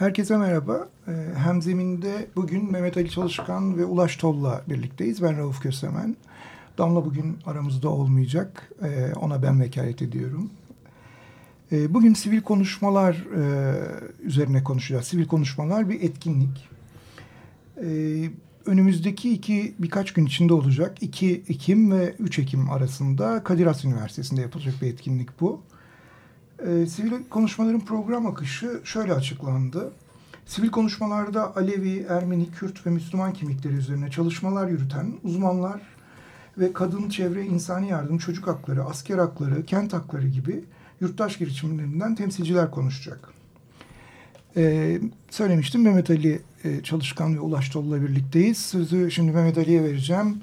Herkese merhaba. Ee, Hemzeminde bugün Mehmet Ali Çalışkan ve Ulaş Toll'la birlikteyiz. Ben Rauf Kösemen. Damla bugün aramızda olmayacak. Ee, ona ben vekalet ediyorum. Ee, bugün sivil konuşmalar e, üzerine konuşacağız. Sivil konuşmalar bir etkinlik. Önümüzdeki iki birkaç gün içinde olacak. 2 Ekim ve 3 Ekim arasında Kadir Has Üniversitesi'nde yapılacak bir etkinlik bu. E, sivil konuşmaların program akışı şöyle açıklandı. Sivil konuşmalarda Alevi, Ermeni, Kürt ve Müslüman kimlikleri üzerine çalışmalar yürüten uzmanlar ve kadın, çevre, insani yardım, çocuk hakları, asker hakları, kent hakları gibi yurttaş girişimlerinden temsilciler konuşacak. Ee, söylemiştim Mehmet Ali e, Çalışkan ve Ulaş Tol'la birlikteyiz. Sözü şimdi Mehmet Ali'ye vereceğim.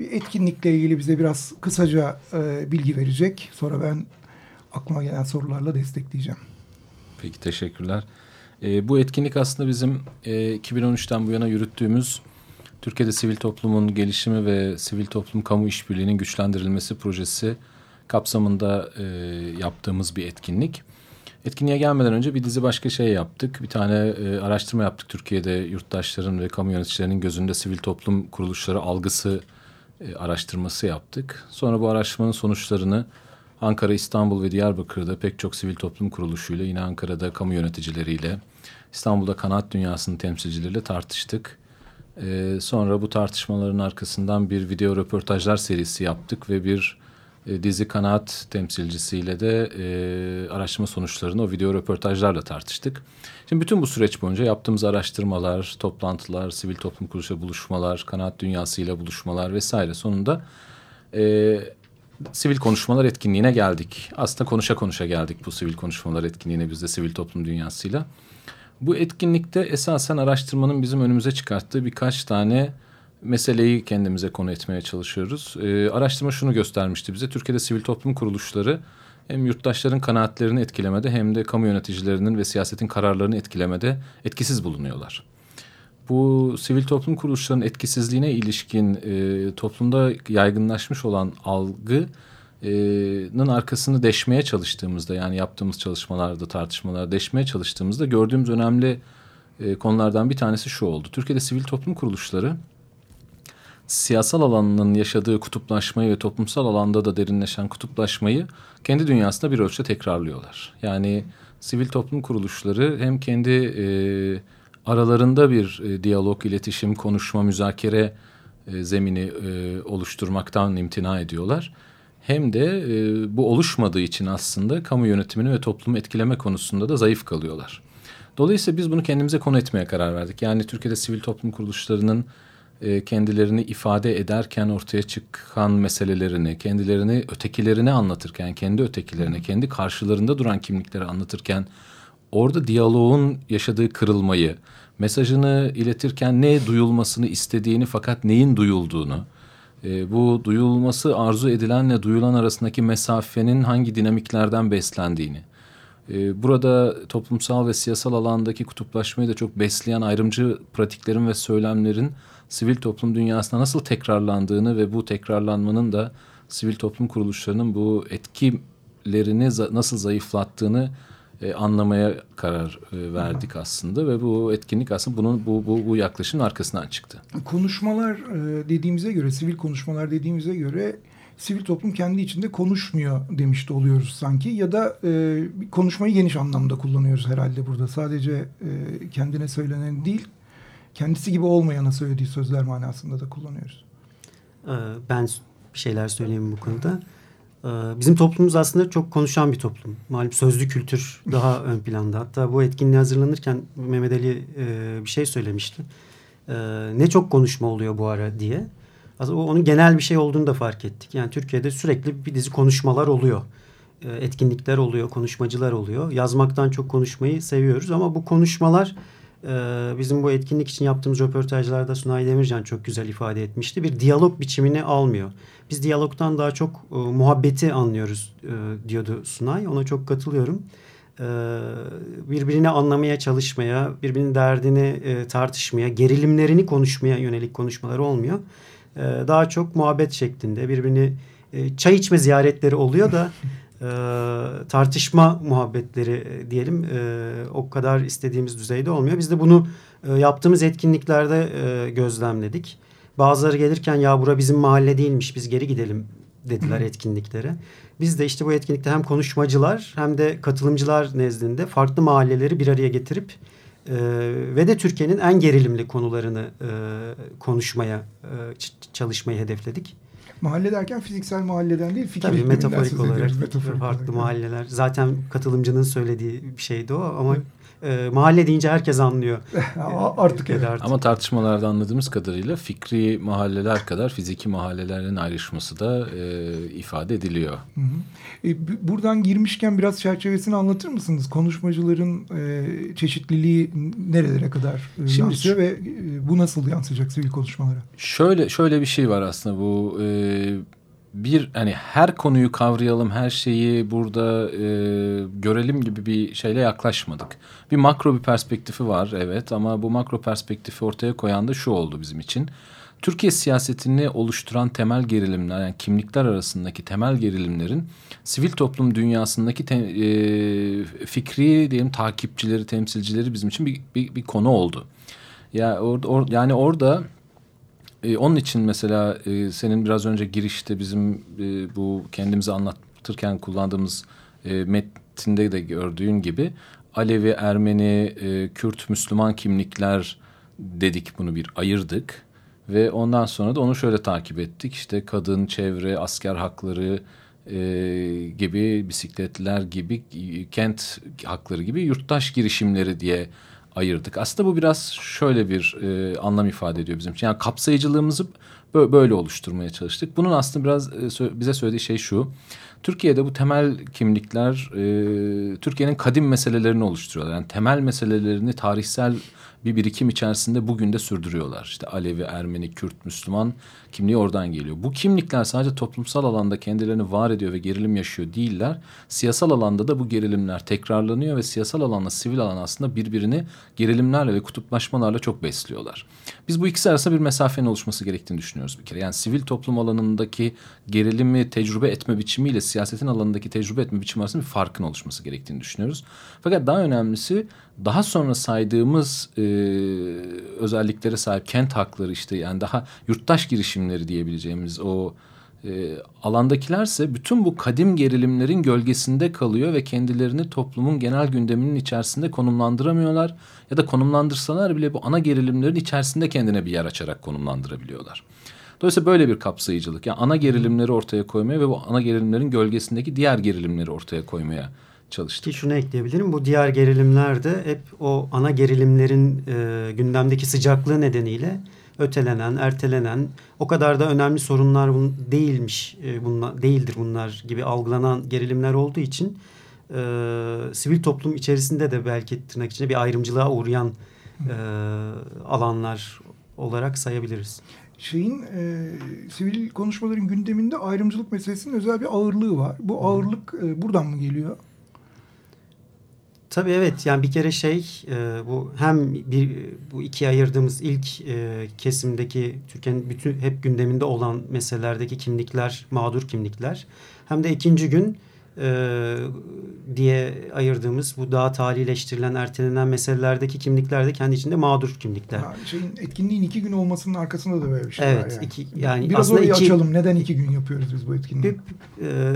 Bir etkinlikle ilgili bize biraz kısaca e, bilgi verecek. Sonra ben aklıma gelen sorularla destekleyeceğim. Peki teşekkürler. E, bu etkinlik aslında bizim e, 2013'ten bu yana yürüttüğümüz Türkiye'de sivil toplumun gelişimi ve sivil toplum kamu işbirliğinin güçlendirilmesi projesi kapsamında e, yaptığımız bir etkinlik. Etkinliğe gelmeden önce bir dizi başka şey yaptık. Bir tane e, araştırma yaptık Türkiye'de yurttaşların ve kamu yöneticilerinin gözünde sivil toplum kuruluşları algısı e, araştırması yaptık. Sonra bu araştırmanın sonuçlarını Ankara, İstanbul ve Diyarbakır'da pek çok sivil toplum kuruluşuyla, yine Ankara'da kamu yöneticileriyle, İstanbul'da kanaat dünyasının temsilcileriyle tartıştık. Ee, sonra bu tartışmaların arkasından bir video röportajlar serisi yaptık ve bir e, dizi kanaat temsilcisiyle de e, araştırma sonuçlarını o video röportajlarla tartıştık. Şimdi bütün bu süreç boyunca yaptığımız araştırmalar, toplantılar, sivil toplum kuruluşu buluşmalar, kanaat dünyasıyla buluşmalar vesaire sonunda e, sivil konuşmalar etkinliğine geldik. Aslında konuşa konuşa geldik bu sivil konuşmalar etkinliğine biz de sivil toplum dünyasıyla. Bu etkinlikte esasen araştırmanın bizim önümüze çıkarttığı birkaç tane meseleyi kendimize konu etmeye çalışıyoruz. Ee, araştırma şunu göstermişti bize. Türkiye'de sivil toplum kuruluşları hem yurttaşların kanaatlerini etkilemede hem de kamu yöneticilerinin ve siyasetin kararlarını etkilemede etkisiz bulunuyorlar bu sivil toplum kuruluşlarının etkisizliğine ilişkin e, toplumda yaygınlaşmış olan algının arkasını deşmeye çalıştığımızda yani yaptığımız çalışmalarda tartışmalarda deşmeye çalıştığımızda gördüğümüz önemli e, konulardan bir tanesi şu oldu. Türkiye'de sivil toplum kuruluşları siyasal alanının yaşadığı kutuplaşmayı ve toplumsal alanda da derinleşen kutuplaşmayı kendi dünyasında bir ölçüde tekrarlıyorlar. Yani sivil toplum kuruluşları hem kendi e, aralarında bir e, diyalog, iletişim, konuşma, müzakere e, zemini e, oluşturmaktan imtina ediyorlar. Hem de e, bu oluşmadığı için aslında kamu yönetimini ve toplumu etkileme konusunda da zayıf kalıyorlar. Dolayısıyla biz bunu kendimize konu etmeye karar verdik. Yani Türkiye'de sivil toplum kuruluşlarının e, kendilerini ifade ederken ortaya çıkan meselelerini, kendilerini ötekilerine anlatırken, kendi ötekilerine, kendi karşılarında duran kimlikleri anlatırken orada diyaloğun yaşadığı kırılmayı, mesajını iletirken ne duyulmasını istediğini fakat neyin duyulduğunu, e, bu duyulması arzu edilenle duyulan arasındaki mesafenin hangi dinamiklerden beslendiğini, e, burada toplumsal ve siyasal alandaki kutuplaşmayı da çok besleyen ayrımcı pratiklerin ve söylemlerin sivil toplum dünyasında nasıl tekrarlandığını ve bu tekrarlanmanın da sivil toplum kuruluşlarının bu etkilerini nasıl zayıflattığını e, anlamaya karar e, verdik aslında ve bu etkinlik aslında bunun bu bu, bu yaklaşımın arkasından çıktı. Konuşmalar e, dediğimize göre, sivil konuşmalar dediğimize göre sivil toplum kendi içinde konuşmuyor demiş de oluyoruz sanki ya da e, konuşmayı geniş anlamda kullanıyoruz herhalde burada. Sadece e, kendine söylenen değil, kendisi gibi olmayana söylediği sözler manasında da kullanıyoruz. Ee, ben bir şeyler söyleyeyim bu konuda. Ee, bizim toplumumuz aslında çok konuşan bir toplum. Malum sözlü kültür daha ön planda. Hatta bu etkinliğe hazırlanırken Mehmet Ali e, bir şey söylemişti. e, ne çok konuşma oluyor bu ara diye. Aslında onun genel bir şey olduğunu da fark ettik. Yani Türkiye'de sürekli bir dizi konuşmalar oluyor. E, etkinlikler oluyor, konuşmacılar oluyor. Yazmaktan çok konuşmayı seviyoruz ama bu konuşmalar bizim bu etkinlik için yaptığımız röportajlarda Sunay Demircan çok güzel ifade etmişti. Bir diyalog biçimini almıyor. Biz diyalogtan daha çok e, muhabbeti anlıyoruz e, diyordu Sunay. Ona çok katılıyorum. E, birbirini anlamaya çalışmaya, birbirinin derdini e, tartışmaya, gerilimlerini konuşmaya yönelik konuşmalar olmuyor. E, daha çok muhabbet şeklinde birbirini çay içme ziyaretleri oluyor da e, tartışma muhabbetleri e, diyelim e, o kadar istediğimiz düzeyde olmuyor. Biz de bunu e, yaptığımız etkinliklerde e, gözlemledik. Bazıları gelirken ya bura bizim mahalle değilmiş biz geri gidelim dediler etkinliklere. Biz de işte bu etkinlikte hem konuşmacılar hem de katılımcılar nezdinde farklı mahalleleri bir araya getirip e, ve de Türkiye'nin en gerilimli konularını e, konuşmaya, e, çalışmayı hedefledik. Mahalle derken fiziksel mahalleden değil, fikir Tabii metaforik olarak metaforik farklı olarak. mahalleler. Zaten katılımcının söylediği bir şeydi o ama e, mahalle deyince herkes anlıyor. artık evet. Artık. Ama tartışmalarda anladığımız kadarıyla fikri mahalleler kadar fiziki mahallelerin ayrışması da e, ifade ediliyor. Hı hı. E, buradan girmişken biraz çerçevesini anlatır mısınız? Konuşmacıların e, çeşitliliği nerelere kadar e, Şimdi, yansıyor ve e, bu nasıl yansıyacak sivil konuşmalara? Şöyle şöyle bir şey var aslında bu e, bir hani her konuyu kavrayalım, her şeyi burada e, görelim gibi bir şeyle yaklaşmadık. Bir makro bir perspektifi var evet ama bu makro perspektifi ortaya koyan da şu oldu bizim için. Türkiye siyasetini oluşturan temel gerilimler yani kimlikler arasındaki temel gerilimlerin sivil toplum dünyasındaki te, e, fikri diyelim takipçileri, temsilcileri bizim için bir, bir, bir konu oldu. Ya or, or, yani orada e, onun için mesela e, senin biraz önce girişte bizim e, bu kendimizi anlatırken kullandığımız e, metinde de gördüğün gibi Alevi, Ermeni, e, Kürt, Müslüman kimlikler dedik bunu bir ayırdık. Ve ondan sonra da onu şöyle takip ettik. İşte kadın, çevre, asker hakları e, gibi, bisikletler gibi, kent hakları gibi yurttaş girişimleri diye ayırdık. Aslında bu biraz şöyle bir e, anlam ifade ediyor bizim için. Yani kapsayıcılığımızı böyle oluşturmaya çalıştık. Bunun aslında biraz e, bize söylediği şey şu. Türkiye'de bu temel kimlikler e, Türkiye'nin kadim meselelerini oluşturuyorlar. Yani temel meselelerini tarihsel bir birikim içerisinde bugün de sürdürüyorlar. İşte Alevi, Ermeni, Kürt, Müslüman kimliği oradan geliyor. Bu kimlikler sadece toplumsal alanda kendilerini var ediyor ve gerilim yaşıyor değiller. Siyasal alanda da bu gerilimler tekrarlanıyor ve siyasal alanla sivil alan aslında birbirini gerilimlerle ve kutuplaşmalarla çok besliyorlar. Biz bu ikisi arasında bir mesafenin oluşması gerektiğini düşünüyoruz bir kere. Yani sivil toplum alanındaki gerilimi tecrübe etme biçimiyle siyasetin alanındaki tecrübe etme biçimi arasında bir farkın oluşması gerektiğini düşünüyoruz. Fakat daha önemlisi daha sonra saydığımız e, özelliklere sahip kent hakları işte yani daha yurttaş girişimleri diyebileceğimiz o e, alandakilerse bütün bu kadim gerilimlerin gölgesinde kalıyor ve kendilerini toplumun genel gündeminin içerisinde konumlandıramıyorlar ya da konumlandırsalar bile bu ana gerilimlerin içerisinde kendine bir yer açarak konumlandırabiliyorlar. Dolayısıyla böyle bir kapsayıcılık yani ana gerilimleri ortaya koymaya ve bu ana gerilimlerin gölgesindeki diğer gerilimleri ortaya koymaya çalıştık. Ki şunu ekleyebilirim. Bu diğer gerilimler de hep o ana gerilimlerin e, gündemdeki sıcaklığı nedeniyle ötelenen, ertelenen, o kadar da önemli sorunlar bun, değilmiş, e, bunlar, değildir bunlar gibi algılanan gerilimler olduğu için e, sivil toplum içerisinde de belki tırnak içinde bir ayrımcılığa uğrayan e, alanlar olarak sayabiliriz. Şeyin e, sivil konuşmaların gündeminde ayrımcılık meselesinin özel bir ağırlığı var. Bu ağırlık e, buradan mı geliyor? Tabii evet yani bir kere şey e, bu hem bir bu iki ayırdığımız ilk e, kesimdeki Türkiye'nin bütün hep gündeminde olan meselelerdeki kimlikler mağdur kimlikler. Hem de ikinci gün e, diye ayırdığımız bu daha talileştirilen, ertelenen meselelerdeki kimlikler de kendi içinde mağdur kimlikler. Yani şeyin etkinliğin iki gün olmasının arkasında da böyle bir şey evet, var yani. Iki, yani biraz orayı iki, açalım. Neden iki gün yapıyoruz biz bu etkinliği? Bir, e,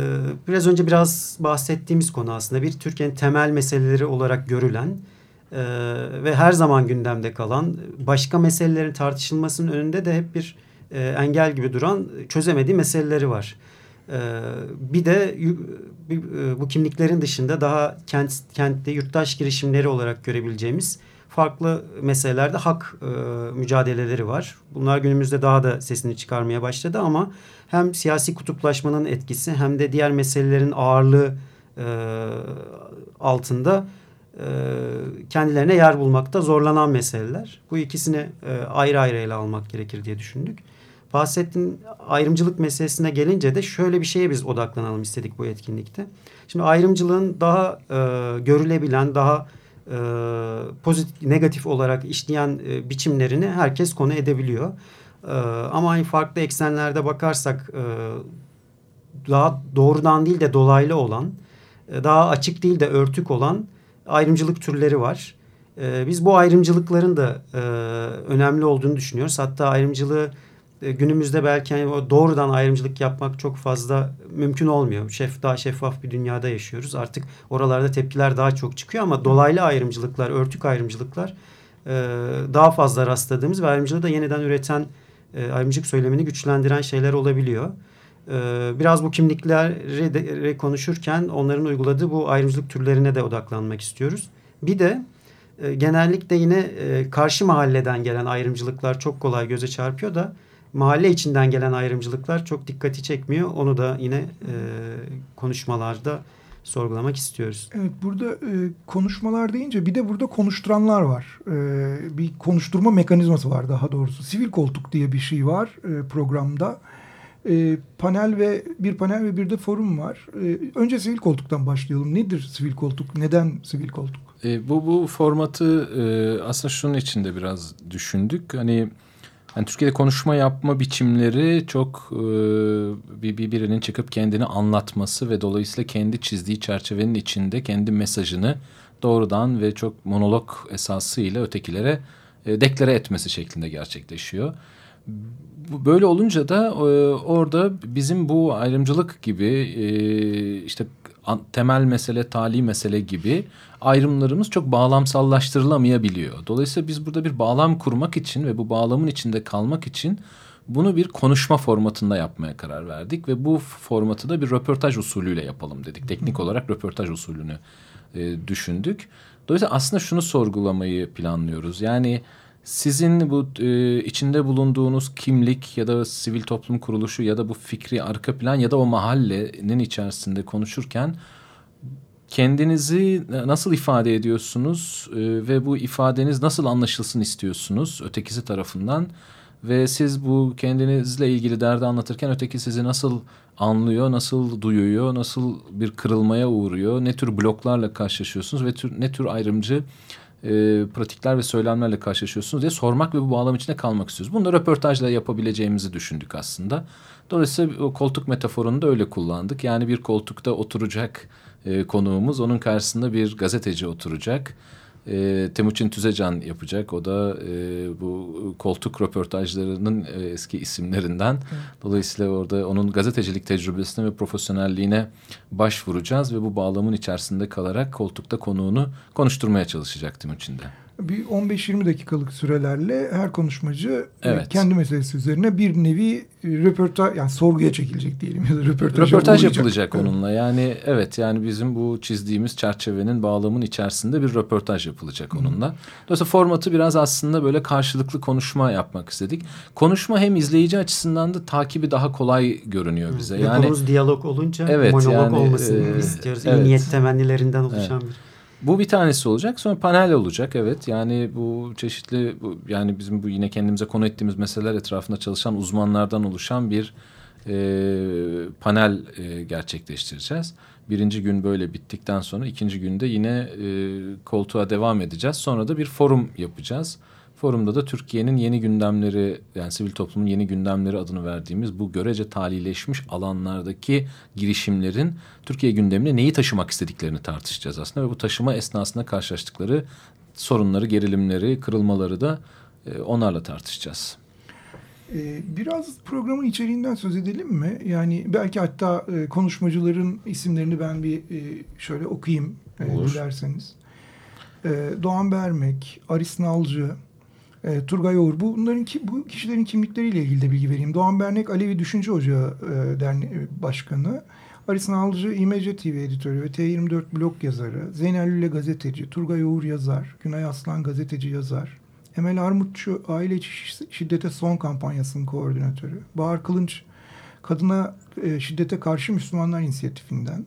biraz önce biraz bahsettiğimiz konu aslında bir Türkiye'nin temel meseleleri olarak görülen e, ve her zaman gündemde kalan başka meselelerin tartışılmasının önünde de hep bir e, engel gibi duran çözemediği meseleleri var. Ee, bir de e, bu kimliklerin dışında daha kent kentte yurttaş girişimleri olarak görebileceğimiz farklı meselelerde hak e, mücadeleleri var. Bunlar günümüzde daha da sesini çıkarmaya başladı ama hem siyasi kutuplaşmanın etkisi hem de diğer meselelerin ağırlığı e, altında kendilerine yer bulmakta zorlanan meseleler. Bu ikisini ayrı ayrı ele almak gerekir diye düşündük. Bahsettiğin ayrımcılık meselesine gelince de şöyle bir şeye biz odaklanalım istedik bu etkinlikte. Şimdi ayrımcılığın daha e, görülebilen, daha e, pozitif, negatif olarak işleyen e, biçimlerini herkes konu edebiliyor. E, ama hani farklı eksenlerde bakarsak e, daha doğrudan değil de dolaylı olan, e, daha açık değil de örtük olan ayrımcılık türleri var. E, biz bu ayrımcılıkların da e, önemli olduğunu düşünüyoruz. Hatta ayrımcılığı günümüzde belki hani o doğrudan ayrımcılık yapmak çok fazla mümkün olmuyor. Şef daha şeffaf bir dünyada yaşıyoruz. Artık oralarda tepkiler daha çok çıkıyor ama dolaylı ayrımcılıklar, örtük ayrımcılıklar e, daha fazla rastladığımız ve ayrımcılığı da yeniden üreten e, ayrımcılık söylemini güçlendiren şeyler olabiliyor. Biraz bu kimlikleri konuşurken onların uyguladığı bu ayrımcılık türlerine de odaklanmak istiyoruz. Bir de genellikle yine karşı mahalleden gelen ayrımcılıklar çok kolay göze çarpıyor da mahalle içinden gelen ayrımcılıklar çok dikkati çekmiyor. Onu da yine e, konuşmalarda sorgulamak istiyoruz. Evet burada e, konuşmalar deyince bir de burada konuşturanlar var. E, bir konuşturma mekanizması var daha doğrusu. Sivil koltuk diye bir şey var e, programda. E, panel ve bir panel ve bir de forum var. E, önce sivil koltuktan başlayalım. Nedir sivil koltuk? Neden sivil koltuk? E, bu bu formatı e, aslında şunun içinde biraz düşündük. Hani yani Türkiye'de konuşma yapma biçimleri çok e, bir, bir birinin çıkıp kendini anlatması ve dolayısıyla kendi çizdiği çerçevenin içinde kendi mesajını doğrudan ve çok monolog esasıyla ötekilere e, deklare etmesi şeklinde gerçekleşiyor. Böyle olunca da e, orada bizim bu ayrımcılık gibi e, işte temel mesele, tali mesele gibi ayrımlarımız çok bağlamsallaştırılamayabiliyor. Dolayısıyla biz burada bir bağlam kurmak için ve bu bağlamın içinde kalmak için bunu bir konuşma formatında yapmaya karar verdik ve bu formatı da bir röportaj usulüyle yapalım dedik. Teknik olarak röportaj usulünü e, düşündük. Dolayısıyla aslında şunu sorgulamayı planlıyoruz. Yani sizin bu e, içinde bulunduğunuz kimlik ya da sivil toplum kuruluşu ya da bu fikri arka plan ya da o mahallenin içerisinde konuşurken kendinizi nasıl ifade ediyorsunuz? E, ve bu ifadeniz nasıl anlaşılsın istiyorsunuz ötekisi tarafından? Ve siz bu kendinizle ilgili derdi anlatırken öteki sizi nasıl anlıyor, nasıl duyuyor, nasıl bir kırılmaya uğruyor, ne tür bloklarla karşılaşıyorsunuz ve tür, ne tür ayrımcı e, pratikler ve söylemlerle karşılaşıyorsunuz diye sormak ve bu bağlam içinde kalmak istiyoruz. Bunu da röportajla yapabileceğimizi düşündük aslında. Dolayısıyla o koltuk metaforunu da öyle kullandık. Yani bir koltukta oturacak e, konuğumuz, onun karşısında bir gazeteci oturacak e, Temuçin Tüzecan yapacak. O da e, bu koltuk röportajlarının e, eski isimlerinden. Dolayısıyla orada onun gazetecilik tecrübesine ve profesyonelliğine başvuracağız ve bu bağlamın içerisinde kalarak koltukta konuğunu konuşturmaya çalışacak Temuçin'de bir 15-20 dakikalık sürelerle her konuşmacı e, evet. kendi meselesi üzerine bir nevi e, röportaj yani sorguya çekilecek diyelim ya da röportaj, röportaj yapılacak evet. onunla. Yani evet yani bizim bu çizdiğimiz çerçevenin bağlamın içerisinde bir röportaj yapılacak onunla. Dolayısıyla formatı biraz aslında böyle karşılıklı konuşma yapmak istedik. Konuşma hem izleyici açısından da takibi daha kolay görünüyor bize. Hı. Yani diyalog olunca evet, monolog yani, olmasını e, istiyoruz. Evet. İyi niyet temennilerinden oluşan evet. bir bu bir tanesi olacak. Sonra panel olacak. Evet yani bu çeşitli bu, yani bizim bu yine kendimize konu ettiğimiz meseleler etrafında çalışan uzmanlardan oluşan bir e, panel e, gerçekleştireceğiz. Birinci gün böyle bittikten sonra ikinci günde yine e, koltuğa devam edeceğiz. Sonra da bir forum yapacağız. Forumda da Türkiye'nin yeni gündemleri yani sivil toplumun yeni gündemleri adını verdiğimiz bu görece talileşmiş alanlardaki girişimlerin Türkiye gündemine neyi taşımak istediklerini tartışacağız aslında ve bu taşıma esnasında karşılaştıkları sorunları, gerilimleri, kırılmaları da e, onlarla tartışacağız. E, biraz programın içeriğinden söz edelim mi? Yani belki hatta e, konuşmacıların isimlerini ben bir şöyle okuyayım Olur. dilerseniz. Doğan Bermek, Aris Nalcı, e, Turgay Oğur. Bunların ki, bu kişilerin kimlikleriyle ilgili de bilgi vereyim. Doğan Bernek Alevi Düşünce Ocağı e, Derneği Başkanı. Aris Nalcı İmece TV editörü ve T24 blog yazarı, Zeynel Lüle gazeteci, Turgay Uğur yazar, Günay Aslan gazeteci yazar, Emel Armutçu aile içi şiddete son kampanyasının koordinatörü, Bahar Kılınç kadına e, şiddete karşı Müslümanlar inisiyatifinden,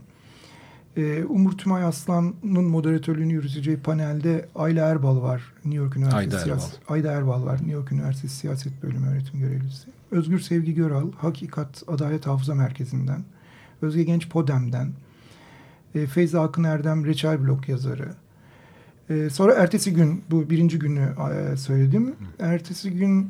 e, Umur Tümay Aslan'ın moderatörlüğünü yürüteceği panelde Ayla Erbal var. New York Üniversitesi Ayda Siyaset, Erbal. Ayda Erbal var. New York Üniversitesi Siyaset Bölümü öğretim görevlisi. Özgür Sevgi Göral, Hakikat Adalet Hafıza Merkezi'nden. Özge Genç Podem'den. E, Feyza Akın Erdem Reçel Blok yazarı. E, sonra ertesi gün, bu birinci günü e, söyledim. Ertesi gün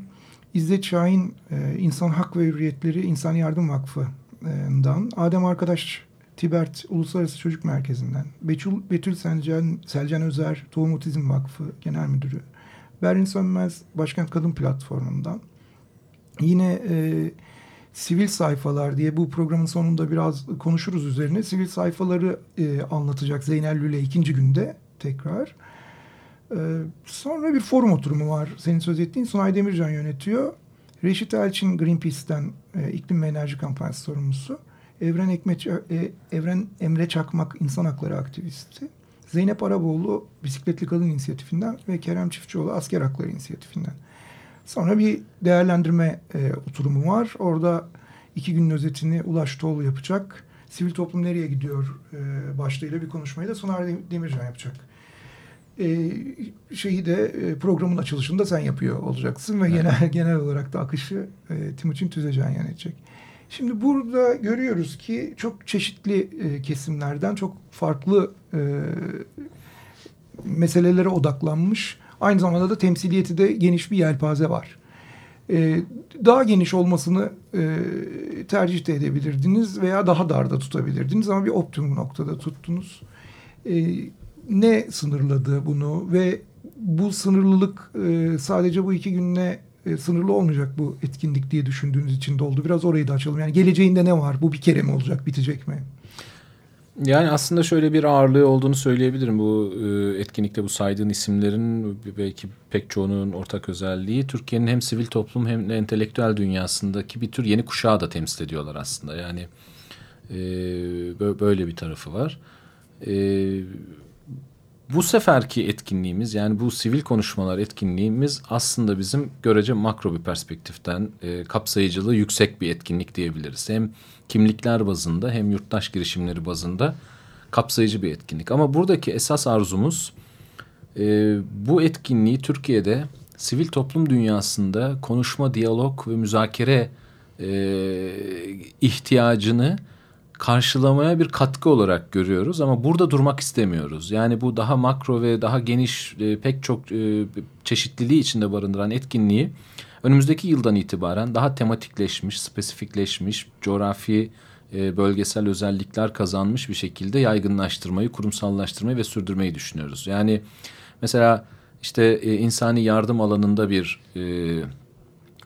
İzzet Şahin e, İnsan Hak ve Hürriyetleri İnsan Yardım Vakfı'ndan. Adem Arkadaş Tibert Uluslararası Çocuk Merkezi'nden, Betül, Betül Selcan, Selcan Özer Tohum Otizm Vakfı Genel Müdürü, Berrin Sönmez Başkent Kadın Platformu'ndan, yine e, sivil sayfalar diye bu programın sonunda biraz konuşuruz üzerine. Sivil sayfaları e, anlatacak Zeynel Lüle ikinci günde tekrar. E, sonra bir forum oturumu var. Senin söz ettiğin Sunay Demircan yönetiyor. Reşit Elçin Greenpeace'ten e, iklim ve enerji kampanyası sorumlusu. Evren, Ekmet, e, Evren Emre Çakmak insan hakları aktivisti. Zeynep Araboğlu Bisikletli Kadın İnisiyatifinden ve Kerem Çiftçioğlu Asker Hakları İnisiyatifinden. Sonra bir değerlendirme e, oturumu var. Orada iki günün özetini Ulaş Toğlu yapacak. Sivil toplum nereye gidiyor e, başlığıyla bir konuşmayı da Soner Demircan yapacak. E, şeyi de e, programın açılışında sen yapıyor olacaksın ve evet. genel genel olarak da akışı e, Timuçin Tüzecan yönetecek. Şimdi burada görüyoruz ki çok çeşitli e, kesimlerden çok farklı e, meselelere odaklanmış. Aynı zamanda da temsiliyeti de geniş bir yelpaze var. E, daha geniş olmasını tercih de edebilirdiniz veya daha darda tutabilirdiniz ama bir optimum noktada tuttunuz. Ne sınırladı bunu ve bu sınırlılık sadece bu iki günle e, sınırlı olmayacak bu etkinlik diye düşündüğünüz için de oldu. Biraz orayı da açalım. Yani geleceğinde ne var? Bu bir kere mi olacak, bitecek mi? Yani aslında şöyle bir ağırlığı olduğunu söyleyebilirim. Bu e, etkinlikte bu saydığın isimlerin belki pek çoğunun ortak özelliği Türkiye'nin hem sivil toplum hem de entelektüel dünyasındaki bir tür yeni kuşağı da temsil ediyorlar aslında. Yani e, böyle bir tarafı var. E, bu seferki etkinliğimiz yani bu sivil konuşmalar etkinliğimiz aslında bizim görece makro bir perspektiften e, kapsayıcılığı yüksek bir etkinlik diyebiliriz. Hem kimlikler bazında hem yurttaş girişimleri bazında kapsayıcı bir etkinlik. Ama buradaki esas arzumuz e, bu etkinliği Türkiye'de sivil toplum dünyasında konuşma, diyalog ve müzakere e, ihtiyacını karşılamaya bir katkı olarak görüyoruz ama burada durmak istemiyoruz. Yani bu daha makro ve daha geniş e, pek çok e, çeşitliliği içinde barındıran etkinliği önümüzdeki yıldan itibaren daha tematikleşmiş, spesifikleşmiş, coğrafi e, bölgesel özellikler kazanmış bir şekilde yaygınlaştırmayı, kurumsallaştırmayı ve sürdürmeyi düşünüyoruz. Yani mesela işte insani yardım alanında bir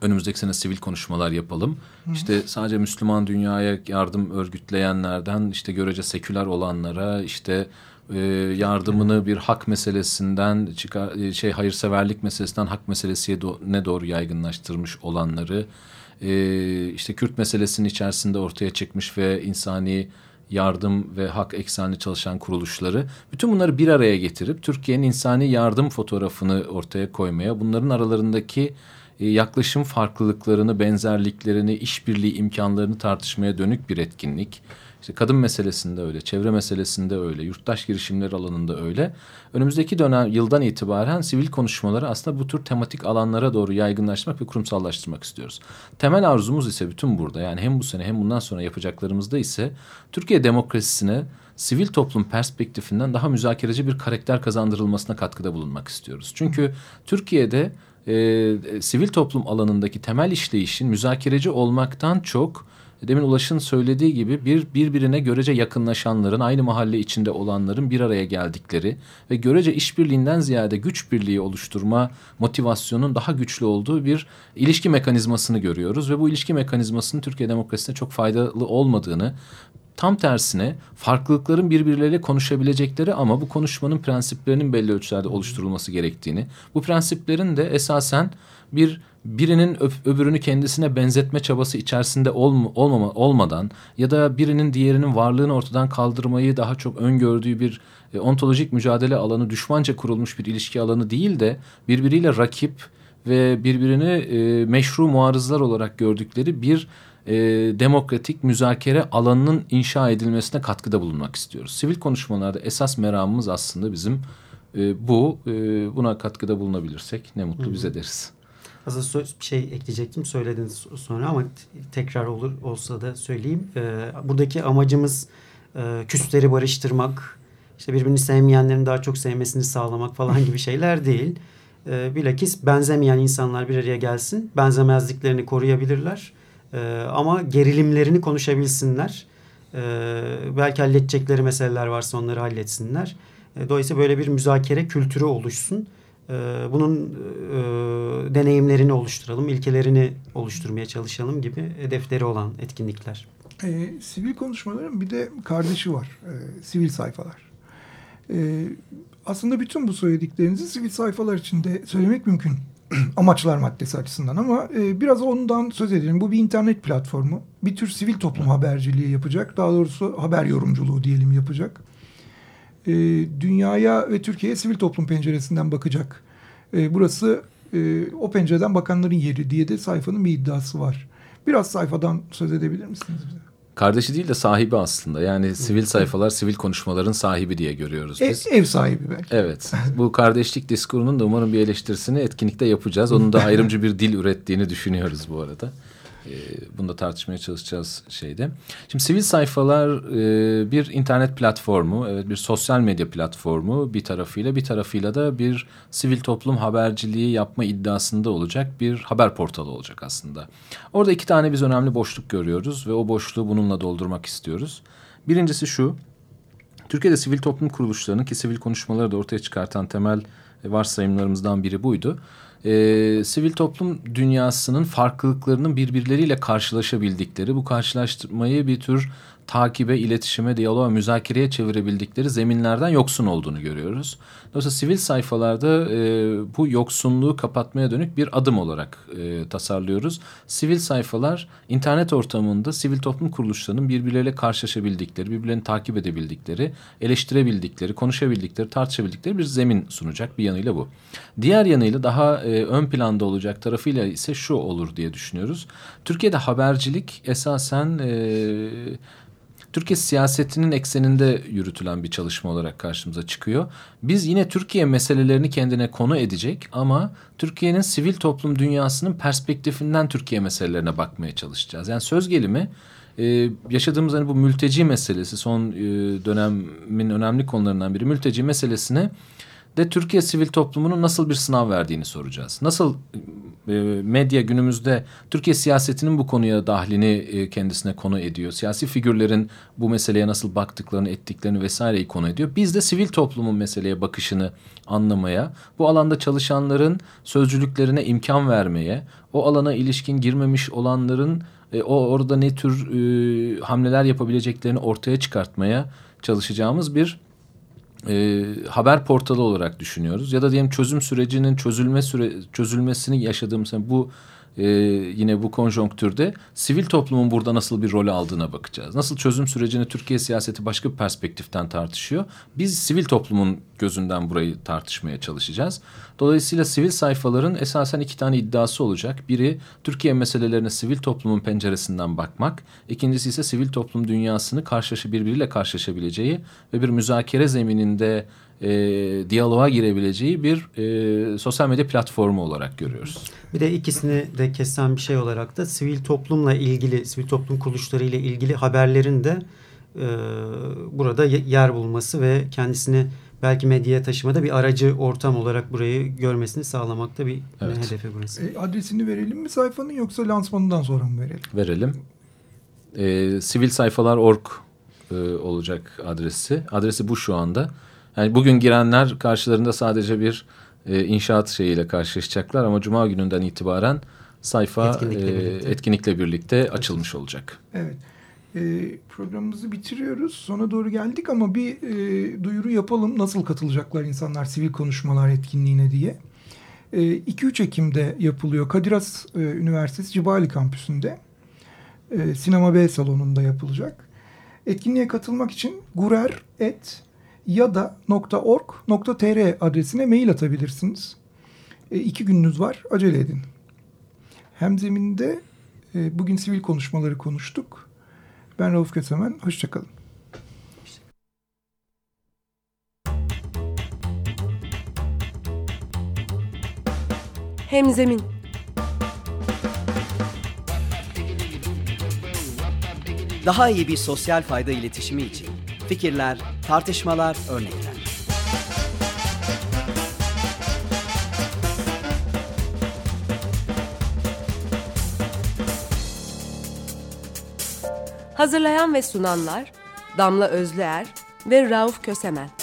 önümüzdeki sene sivil konuşmalar yapalım. Hı. İşte sadece Müslüman dünyaya yardım örgütleyenlerden işte görece seküler olanlara işte e, yardımını bir hak meselesinden çıkar e, şey hayırseverlik meselesinden hak meselesiye do ne doğru yaygınlaştırmış olanları e, işte Kürt meselesinin içerisinde ortaya çıkmış ve insani yardım ve hak eksenli çalışan kuruluşları bütün bunları bir araya getirip Türkiye'nin insani yardım fotoğrafını ortaya koymaya bunların aralarındaki yaklaşım farklılıklarını, benzerliklerini, işbirliği imkanlarını tartışmaya dönük bir etkinlik. İşte kadın meselesinde öyle, çevre meselesinde öyle, yurttaş girişimler alanında öyle. Önümüzdeki dönem yıldan itibaren sivil konuşmaları aslında bu tür tematik alanlara doğru yaygınlaştırmak ve kurumsallaştırmak istiyoruz. Temel arzumuz ise bütün burada yani hem bu sene hem bundan sonra yapacaklarımızda ise Türkiye demokrasisine sivil toplum perspektifinden daha müzakereci bir karakter kazandırılmasına katkıda bulunmak istiyoruz. Çünkü Türkiye'de e, sivil toplum alanındaki temel işleyişin müzakereci olmaktan çok demin Ulaş'ın söylediği gibi bir birbirine görece yakınlaşanların, aynı mahalle içinde olanların bir araya geldikleri ve görece işbirliğinden ziyade güç birliği oluşturma motivasyonun daha güçlü olduğu bir ilişki mekanizmasını görüyoruz. Ve bu ilişki mekanizmasının Türkiye demokrasisine çok faydalı olmadığını Tam tersine farklılıkların birbirleriyle konuşabilecekleri ama bu konuşmanın prensiplerinin belli ölçülerde oluşturulması gerektiğini, bu prensiplerin de esasen bir birinin öbürünü kendisine benzetme çabası içerisinde olma, olmama, olmadan ya da birinin diğerinin varlığını ortadan kaldırmayı daha çok öngördüğü bir e, ontolojik mücadele alanı, düşmanca kurulmuş bir ilişki alanı değil de birbiriyle rakip ve birbirini e, meşru muarızlar olarak gördükleri bir e, demokratik müzakere alanının inşa edilmesine katkıda bulunmak istiyoruz. Sivil konuşmalarda esas meramımız aslında bizim e, bu. E, buna katkıda bulunabilirsek ne mutlu Hı -hı. bize deriz. Aslında bir şey ekleyecektim söylediniz sonra ama tekrar olur olsa da söyleyeyim. Ee, buradaki amacımız e, küsleri barıştırmak, işte birbirini sevmeyenlerin daha çok sevmesini sağlamak falan gibi şeyler değil. Ee, bilakis benzemeyen insanlar bir araya gelsin, benzemezliklerini koruyabilirler. Ee, ama gerilimlerini konuşabilsinler. Ee, belki halledecekleri meseleler varsa onları halletsinler. Ee, dolayısıyla böyle bir müzakere kültürü oluşsun. Ee, bunun e, deneyimlerini oluşturalım, ilkelerini oluşturmaya çalışalım gibi hedefleri olan etkinlikler. E, sivil konuşmaların bir de kardeşi var, e, sivil sayfalar. E, aslında bütün bu söylediklerinizi sivil sayfalar içinde söylemek mümkün. Amaçlar maddesi açısından ama e, biraz ondan söz edelim. Bu bir internet platformu. Bir tür sivil toplum haberciliği yapacak. Daha doğrusu haber yorumculuğu diyelim yapacak e, dünyaya ve Türkiye'ye sivil toplum penceresinden bakacak. E, burası e, o pencereden bakanların yeri diye de sayfanın bir iddiası var. Biraz sayfadan söz edebilir misiniz bize? Kardeşi değil de sahibi aslında. Yani sivil sayfalar sivil konuşmaların sahibi diye görüyoruz biz. Ev, ev sahibi belki. Evet. Bu kardeşlik diskurunun da umarım bir eleştirisini etkinlikte yapacağız. Onun da ayrımcı bir dil ürettiğini düşünüyoruz bu arada. E, bunu da tartışmaya çalışacağız şeyde. Şimdi sivil sayfalar e, bir internet platformu, evet bir sosyal medya platformu bir tarafıyla bir tarafıyla da bir sivil toplum haberciliği yapma iddiasında olacak bir haber portalı olacak aslında. Orada iki tane biz önemli boşluk görüyoruz ve o boşluğu bununla doldurmak istiyoruz. Birincisi şu, Türkiye'de sivil toplum kuruluşlarının ki sivil konuşmaları da ortaya çıkartan temel varsayımlarımızdan biri buydu. E, sivil toplum dünyasının farklılıklarının birbirleriyle karşılaşabildikleri, bu karşılaştırmayı bir tür takibe, iletişime, diyaloğa, müzakereye çevirebildikleri zeminlerden yoksun olduğunu görüyoruz. Dolayısıyla sivil sayfalarda e, bu yoksunluğu kapatmaya dönük bir adım olarak e, tasarlıyoruz. Sivil sayfalar internet ortamında sivil toplum kuruluşlarının birbirleriyle karşılaşabildikleri, birbirlerini takip edebildikleri, eleştirebildikleri, konuşabildikleri, tartışabildikleri bir zemin sunacak bir yanıyla bu. Diğer yanıyla daha e, ön planda olacak tarafıyla ise şu olur diye düşünüyoruz. Türkiye'de habercilik esasen... E, Türkiye siyasetinin ekseninde yürütülen bir çalışma olarak karşımıza çıkıyor. Biz yine Türkiye meselelerini kendine konu edecek ama Türkiye'nin sivil toplum dünyasının perspektifinden Türkiye meselelerine bakmaya çalışacağız. Yani söz gelimi e, yaşadığımız hani bu mülteci meselesi son e, dönemin önemli konularından biri mülteci meselesine de Türkiye sivil toplumunun nasıl bir sınav verdiğini soracağız. Nasıl e, medya günümüzde Türkiye siyasetinin bu konuya dahlini e, kendisine konu ediyor. Siyasi figürlerin bu meseleye nasıl baktıklarını, ettiklerini vesaireyi konu ediyor. Biz de sivil toplumun meseleye bakışını anlamaya, bu alanda çalışanların sözcülüklerine imkan vermeye, o alana ilişkin girmemiş olanların e, o orada ne tür e, hamleler yapabileceklerini ortaya çıkartmaya çalışacağımız bir e, haber portalı olarak düşünüyoruz. Ya da diyelim çözüm sürecinin çözülme süre çözülmesini yaşadığımız bu e, yine bu konjonktürde sivil toplumun burada nasıl bir rol aldığına bakacağız. Nasıl çözüm sürecini Türkiye siyaseti başka bir perspektiften tartışıyor. Biz sivil toplumun gözünden burayı tartışmaya çalışacağız. Dolayısıyla sivil sayfaların esasen iki tane iddiası olacak. Biri Türkiye meselelerine sivil toplumun penceresinden bakmak. İkincisi ise sivil toplum dünyasını karşılaşı birbiriyle karşılaşabileceği ve bir müzakere zemininde e, diyaloğa girebileceği bir e, sosyal medya platformu olarak görüyoruz. Bir de ikisini de kesen bir şey olarak da sivil toplumla ilgili, sivil toplum kuruluşları ile ilgili haberlerin de e, burada yer bulması ve kendisini belki medyaya taşımada bir aracı ortam olarak burayı görmesini sağlamakta bir evet. hedefi burası. E, adresini verelim mi sayfanın yoksa lansmanından sonra mı verelim? Verelim. E, sivil sayfalar.org e, olacak adresi. Adresi bu şu anda. Yani bugün girenler karşılarında sadece bir e, inşaat şeyiyle karşılaşacaklar ama Cuma gününden itibaren sayfa etkinlikle, e, birlikte. etkinlikle birlikte açılmış olacak. Evet. E, programımızı bitiriyoruz. Sona doğru geldik ama bir e, duyuru yapalım. Nasıl katılacaklar insanlar sivil konuşmalar etkinliğine diye. 2-3 Ekim'de yapılıyor. Kadir Has Üniversitesi Cibali Kampüsü'nde. Sinema B salonunda yapılacak. Etkinliğe katılmak için gurer et ya da .org.tr adresine mail atabilirsiniz. E, iki gününüz var. Acele edin. Hem zeminde e, bugün sivil konuşmaları konuştuk. Ben Rauf Kösemen. Hoşçakalın. Hemzemin Daha iyi bir sosyal fayda iletişimi için fikirler, tartışmalar, örnekler. Hazırlayan ve sunanlar Damla Özlüer ve Rauf Kösemen